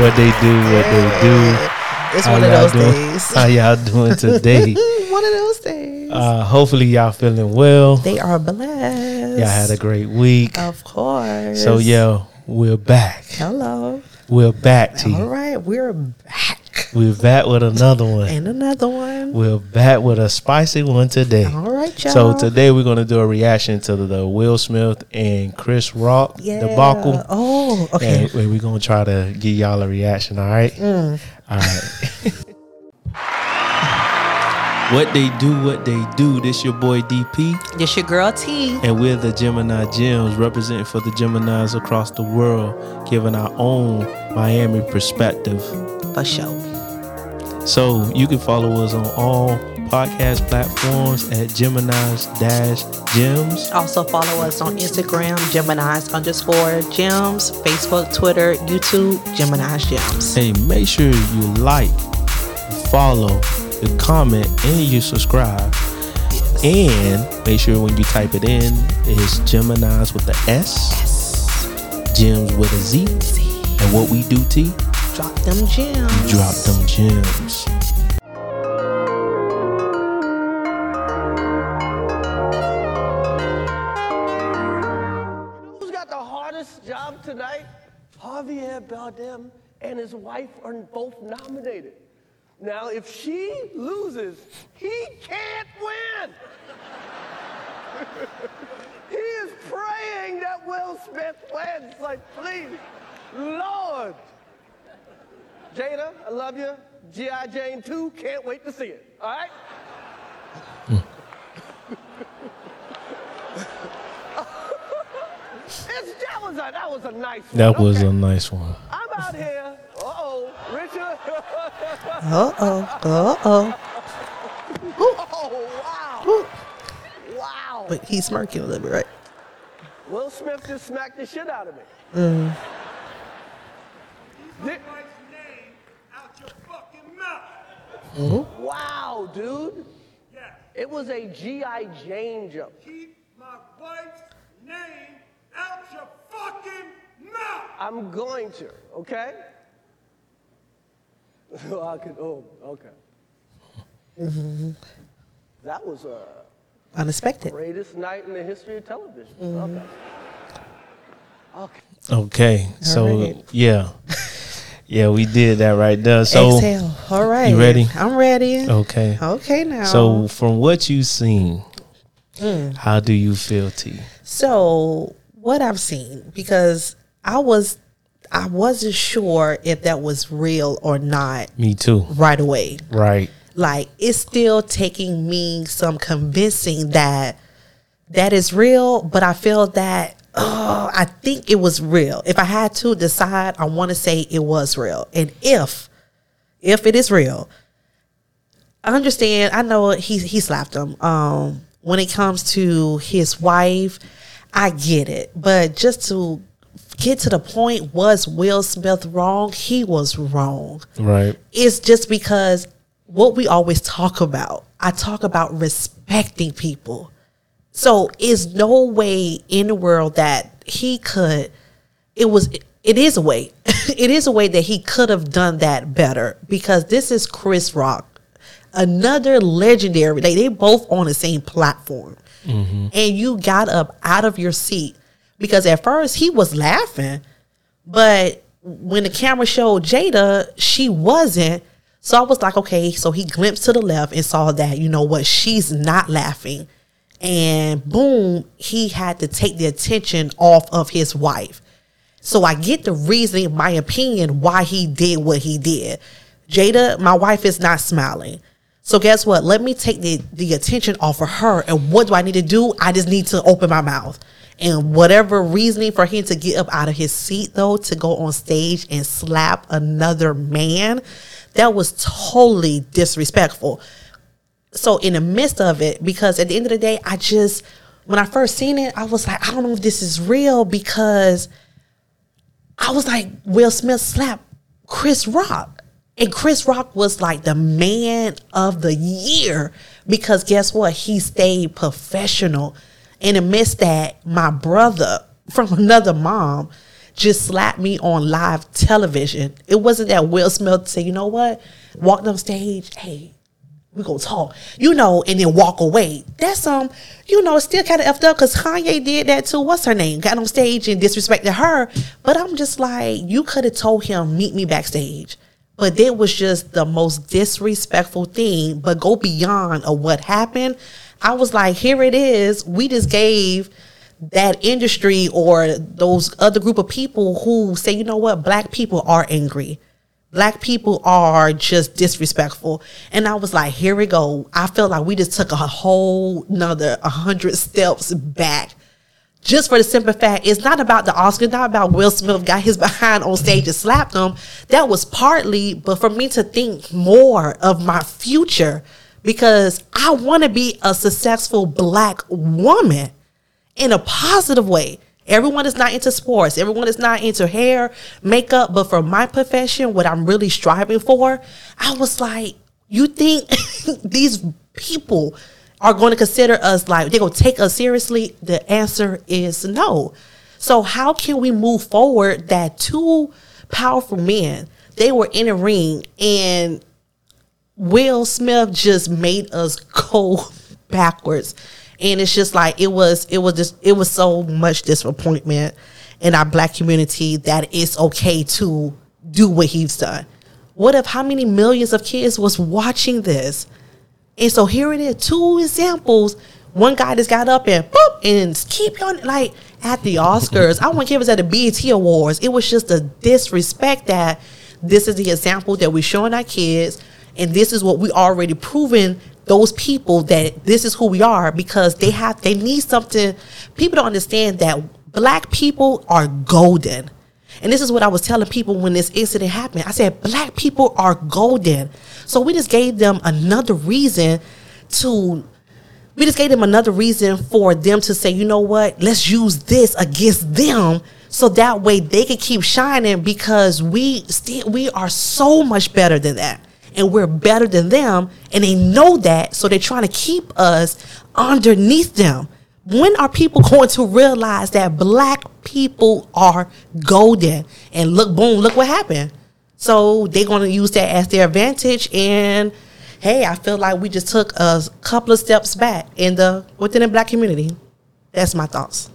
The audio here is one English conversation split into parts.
What they do, what they do. It's How one of those doing? days. How y'all doing today? one of those days. Uh, hopefully y'all feeling well. they are blessed. Y'all had a great week. Of course. So yeah, we're back. Hello. We're back to All you. right, we're back. We're back with another one. And another one. We're back with a spicy one today. All right, y'all. So today we're gonna do a reaction to the Will Smith and Chris Rock yeah. debacle. Oh, okay. And, and we're gonna try to give y'all a reaction, all right? Mm. All right. what they do, what they do. This your boy DP, This your girl T. and we're the Gemini Gems, representing for the Geminis across the world, giving our own Miami perspective. For sure. So you can follow us on all podcast platforms at Gemini's Dash Gems. Also follow us on Instagram, Gemini's underscore gems, Facebook, Twitter, YouTube, Gemini's gems. Hey, make sure you like, follow, you comment, and you subscribe. And make sure when you type it in, it's Gemini's with the S, Gems with a Z. And what we do, T, Drop them gems. drop them gems. Who's got the hardest job tonight? Javier Bardem and his wife are both nominated. Now, if she loses, he can't win. he is praying that Will Smith wins. Like, please, Lord. Jada, I love you. G.I. Jane 2, can't wait to see it. All right? It's, that was a that was a nice one. That was Okay. a nice one. I'm out here. Uh oh, Richard. Uh oh. Uh oh. oh wow. Wow. But he's smirking a little bit, right? Will Smith just smacked the shit out of me. Mm. Di- wife's name out your fucking mouth. wow, dude. Yeah. It was a G.I. Jane jump. Keep my wife's name out your fucking mouth. I'm going to, okay? I could, oh, okay. That was a Unexpected. greatest night in the history of television. Mm-hmm. Okay. Okay. Okay, so right. yeah, yeah, we did that right there. So Exhale. All right. you ready? I'm ready. okay, Okay now. so from what you've seen, Mm. how do you feel, T? So what I've seen, because I was I wasn't sure if that was real or not Me too. right away. Right. Like it's still taking me some convincing that that is real, but I feel that oh, I think it was real. If I had to decide, I want to say it was real. And if if it is real, I understand. I know he he slapped him. Um, when it comes to his wife, I get it, but just to get to the point, was Will Smith wrong? He was wrong Right. it's just because what we always talk about. I talk about respecting people. So is no way in the world that he could it was it is a way. it is a way that he could have done that better because this is Chris Rock. Another legendary, like they both on the same platform. Mm-hmm. And you got up out of your seat because at first he was laughing, but when the camera showed Jada, she wasn't. So I was like, okay, so he glimpsed to the left and saw that, you know what, she's not laughing. And boom, he had to take the attention off of his wife. So I get the reasoning, my opinion, why he did what he did. Jada, my wife is not smiling. So guess what? Let me take the, the attention off of her. And what do I need to do? I just need to open my mouth. And whatever reasoning for him to get up out of his seat though, to go on stage and slap another man, that was totally disrespectful so in the midst of it, because at the end of the day, I just when I first seen it, I was like, I don't know if this is real because I was like, Will Smith slapped Chris Rock. And Chris Rock was like the man of the year because guess what? He stayed professional. In amidst that my brother from another mom just slapped me on live television. It wasn't that Will Smith say, you know what, walked on stage, hey, we gonna talk, you know, and then walk away. That's um, you know, still kind of effed up because Kanye did that too. What's her name? Got on stage and disrespected her. But I'm just like, you could have told him meet me backstage. But that was just the most disrespectful thing. But go beyond of what happened. I was like, here it is. We just gave that industry or those other group of people who say, you know what, black people are angry black people are just disrespectful. And I was like, here we go. I felt like we just took a whole another a hundred steps back. Just for the simple fact, it's not about the Oscar, not about Will Smith got his behind on stage and slapped him. That was partly, but for me to think more of my future because I want to be a successful black woman in a positive way. Everyone is not into sports. Everyone is not into hair, makeup. But for my profession, what I'm really striving for, I was like, you think these people are going to consider us like they're going to take us seriously? The answer is no. So how can we move forward that two powerful men, they were in a ring and Will Smith just made us go backwards and it's just like it was it was just it was so much disappointment in our black community that it's okay to do what he's done. What if how many millions of kids was watching this? And so here it is two examples. One guy just got up and boop and keep on like at the oscars. I want us at the bet awards. It was just a disrespect that this is the example that we're showing our kids and this is what we already proven those people that this is who we are because they have they need something people don't understand that black people are golden and this is what I was telling people when this incident happened. I said, Black people are golden. So we just gave them another reason to, we just gave them another reason for them to say, you know what, let's use this against them. So that way they can keep shining because we still, we are so much better than that and we're better than them and they know that so they're trying to keep us underneath them. When are people going to realize that black people are golden? And look boom look what happened. So they're going to use that as their advantage and hey i feel like we just took a couple of steps back in the within the black community. That's my thoughts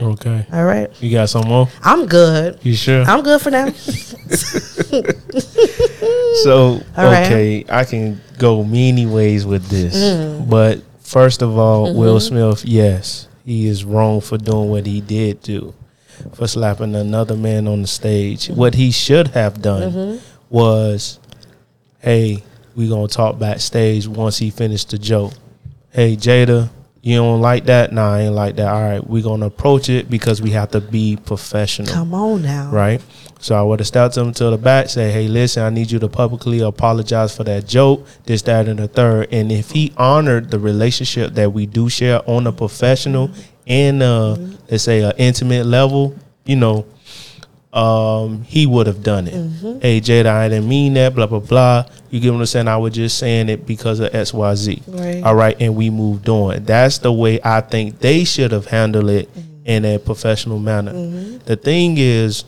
Okay. all right You got some more? i'm good You sure? i'm good for now So All right. okay, I can go many ways with this, Mm. but first of all, Will Mm-hmm. Smith, yes, he is wrong for doing what he did do, for slapping another man on the stage. Mm-hmm. What he should have done was, hey, we gonna talk backstage once he finished the joke. Hey, Jada, you don't like that? Nah, I ain't like that. All right, we're gonna approach it because we have to be professional come on now right? So I would have stepped him to the back, say, "Hey, listen, I need you to publicly apologize for that joke, this, that, and the third. And if he honored the relationship that we do share on a professional and uh, let's say an intimate level, you know, um, he would have done it. Mm-hmm. Hey, Jada, I didn't mean that. Blah blah blah. You get what I'm saying? I was just saying it because of X Y Z. Right. All right, and we moved on. That's the way I think they should have handled it mm-hmm. in a professional manner. Mm-hmm. The thing is,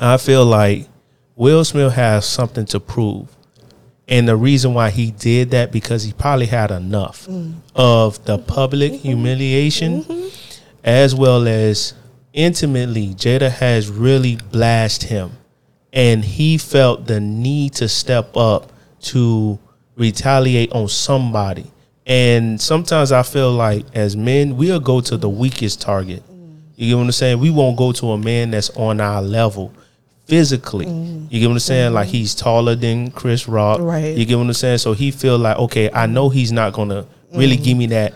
I feel like Will Smith has something to prove. And the reason why he did that because he probably had enough mm. of the public humiliation as well as intimately Jada has really blasted him and he felt the need to step up to retaliate on somebody. And sometimes I feel like as men, we'll go to the weakest target. You get what I'm saying? We won't go to a man that's on our level physically. Mm-hmm. You get what I'm saying? Like he's taller than Chris Rock. Right. You get what I'm saying? So he feel like, okay, I know he's not gonna really mm-hmm. give me that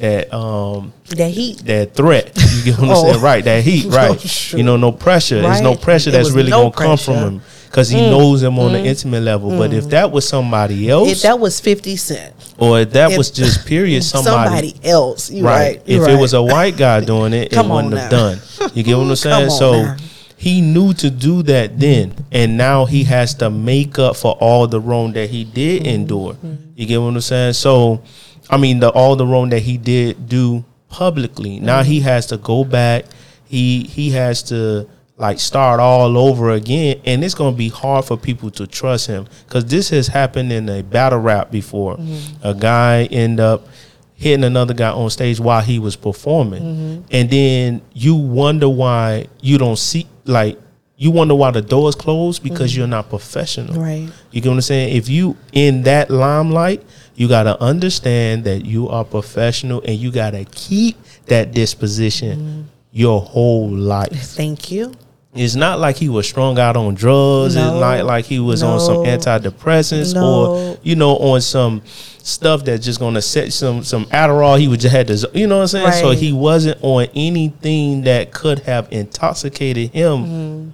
that um that heat that threat. You get what I'm Oh. saying? Right, that heat, right. sure. You know, no pressure. There's no pressure that's really no gonna come from him. Because he knows him on the intimate level. But if that was somebody else, if that was 50 cent or if that if- was just period somebody, somebody else you right. right, If you it was a white guy doing it, it wouldn't have done. You get what I'm saying? so now. he knew to do that then, and now he has to make up for all the wrong that he did Mm-hmm. endure. You get what I'm saying? So, I mean, the all the wrong that he did do publicly. Now Mm-hmm. he has to go back. He he has to like start all over again, and it's gonna be hard for people to trust him because this has happened in a battle rap before. Mm-hmm. A guy end up hitting another guy on stage while he was performing, mm-hmm. and then you wonder why you don't see like you wonder why the doors closed because mm-hmm. you're not professional. Right. You get what I'm saying? If you in that limelight, you gotta understand that you are professional and you gotta keep that disposition your whole life. Thank you. It's not like he was strung out on drugs. No. it's not like he was on some antidepressants No. or you know on some stuff that's just gonna set some some Adderall. He would just had to, you know what I'm saying. So he wasn't on anything that could have intoxicated him Mm-hmm.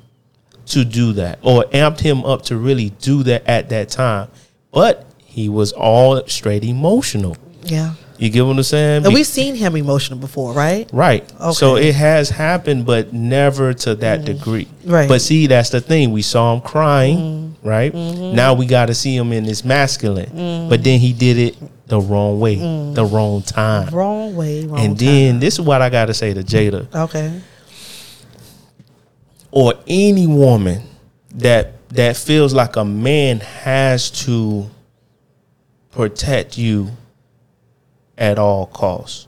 to do that or amped him up to really do that at that time. But he was all straight emotional. Yeah. You get what I'm saying? And we've seen him emotional before, right? Right. Okay. So it has happened, but never to that mm-hmm. degree. Right. But see, that's the thing. We saw him crying, mm-hmm. right? Mm-hmm. Now we got to see him in his masculine. But then he did it the wrong way, mm. the wrong time. Wrong way, wrong and then this is what I got to say to Jada. Okay. or any woman that that feels like a man has to protect you at all costs.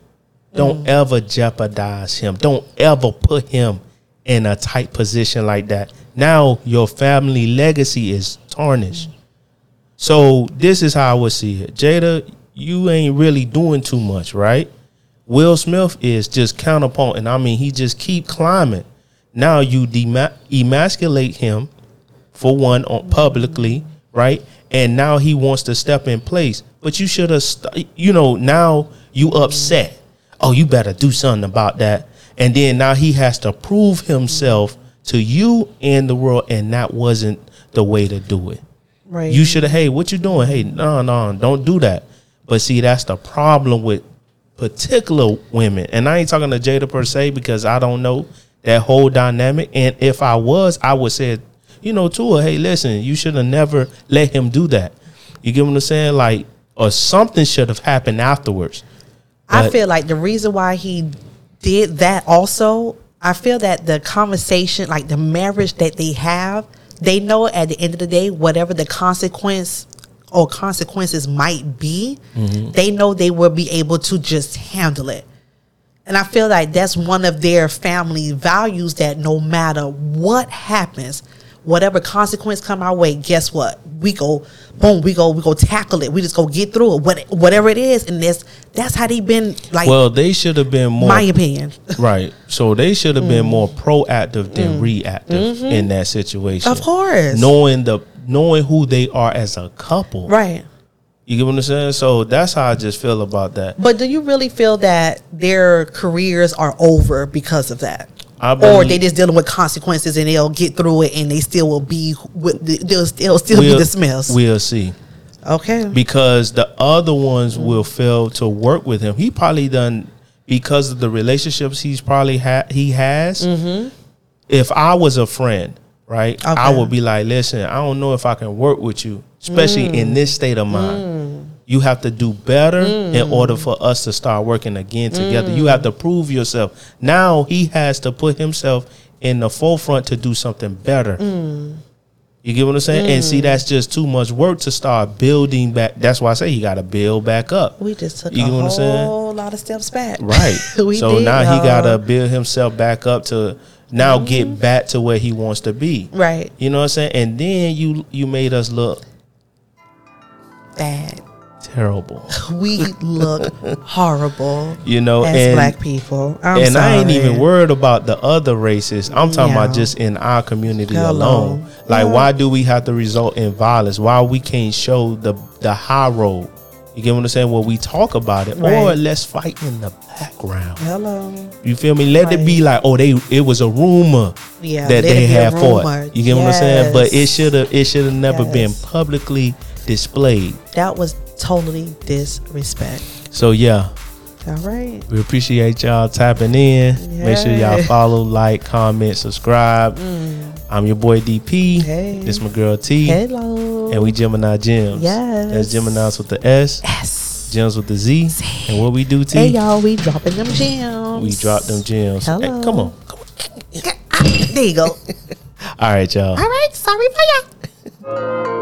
Don't mm. ever jeopardize him. Don't ever put him in a tight position like that. Now your family legacy is tarnished. So this is how I would see it. Jada, you ain't really doing too much, right? Will Smith is just counterpoint, and I mean he just keep climbing. Now you dema- emasculate him for one on publicly, right? And now he wants to step in place. But you should have, st- you know, now you upset. Oh, you better do something about that. And then now he has to prove himself to you and the world, and that wasn't the way to do it. Right. You should have, hey, what you doing? Hey, no, no, don't do that. But see, that's the problem with particular women. And I ain't talking to Jada per se because I don't know that whole dynamic. And if I was, I would say, you know, to her, hey, listen, you should have never let him do that. You get what I'm saying? Like, or something should have happened afterwards. I feel like the reason why he did that also, I feel that the conversation, like the marriage that they have, they know at the end of the day, whatever the consequence or consequences might be, Mm-hmm. they know they will be able to just handle it. And I feel like that's one of their family values that no matter what happens, whatever consequence come our way, guess what? We go boom, we go we go tackle it. We just go get through it. What whatever it is, and that's that's how they been like Well, they should have been more my opinion. right. So they should have been mm. more proactive than mm. reactive mm-hmm. in that situation. Of course. knowing the knowing who they are as a couple. Right. You get what I'm saying? So that's how I just feel about that. But do you really feel that their careers are over because of that? I or believe- they just dealing with consequences and they'll get through it and they still will be with the, they'll, they'll still be dismissed. We'll see. okay. Because the other ones Mm. will fail to work with him. He probably done because of the relationships he's probably had he has. If I was a friend, right, I Mm-hmm. Would be like, listen, I don't know if I can work with you, especially Mm. in this state of mind. You have to do better Mm. in order for us to start working again together. You have to prove yourself. Now he has to put himself in the forefront to do something better. Mm. You get what I'm saying? And see, that's just too much work to start building back. That's why I say he got to build back up. We just took You a what I'm saying? whole lot of steps back. Right. so did, now he got to build himself back up to now get back to where he wants to be. Right. You know what I'm saying? And then you you made us look Bad. Terrible. We look horrible You know, as and black people. I'm and I ain't even worried about the other races. I'm talking Yeah. about just in our community Hello. alone. Like, Yeah. why do we have to result in violence? Why we can't show the the high road? You get what I'm saying? Well, we talk about it, or Right. let's fight in the background. Hello. You feel me? Let it be like, oh, they it was a rumor Yeah, that they it be a had fought. You get what I'm saying? But it should have it should have never been publicly displayed. That was totally disrespect. So yeah, All right. we appreciate y'all tapping in. Make sure y'all follow, like, comment, subscribe. I'm your boy DP. Mm. Hey. This my girl T. Hello. And we Gemini Gems. Yes. That's Gemini's with the S. yes. Gems with the Z. And what we do, T? Hey y'all, we dropping them gems. we drop them gems. Hey, Hello. come on. Come on. There you go. All right, y'all. All right. Sorry for y'all.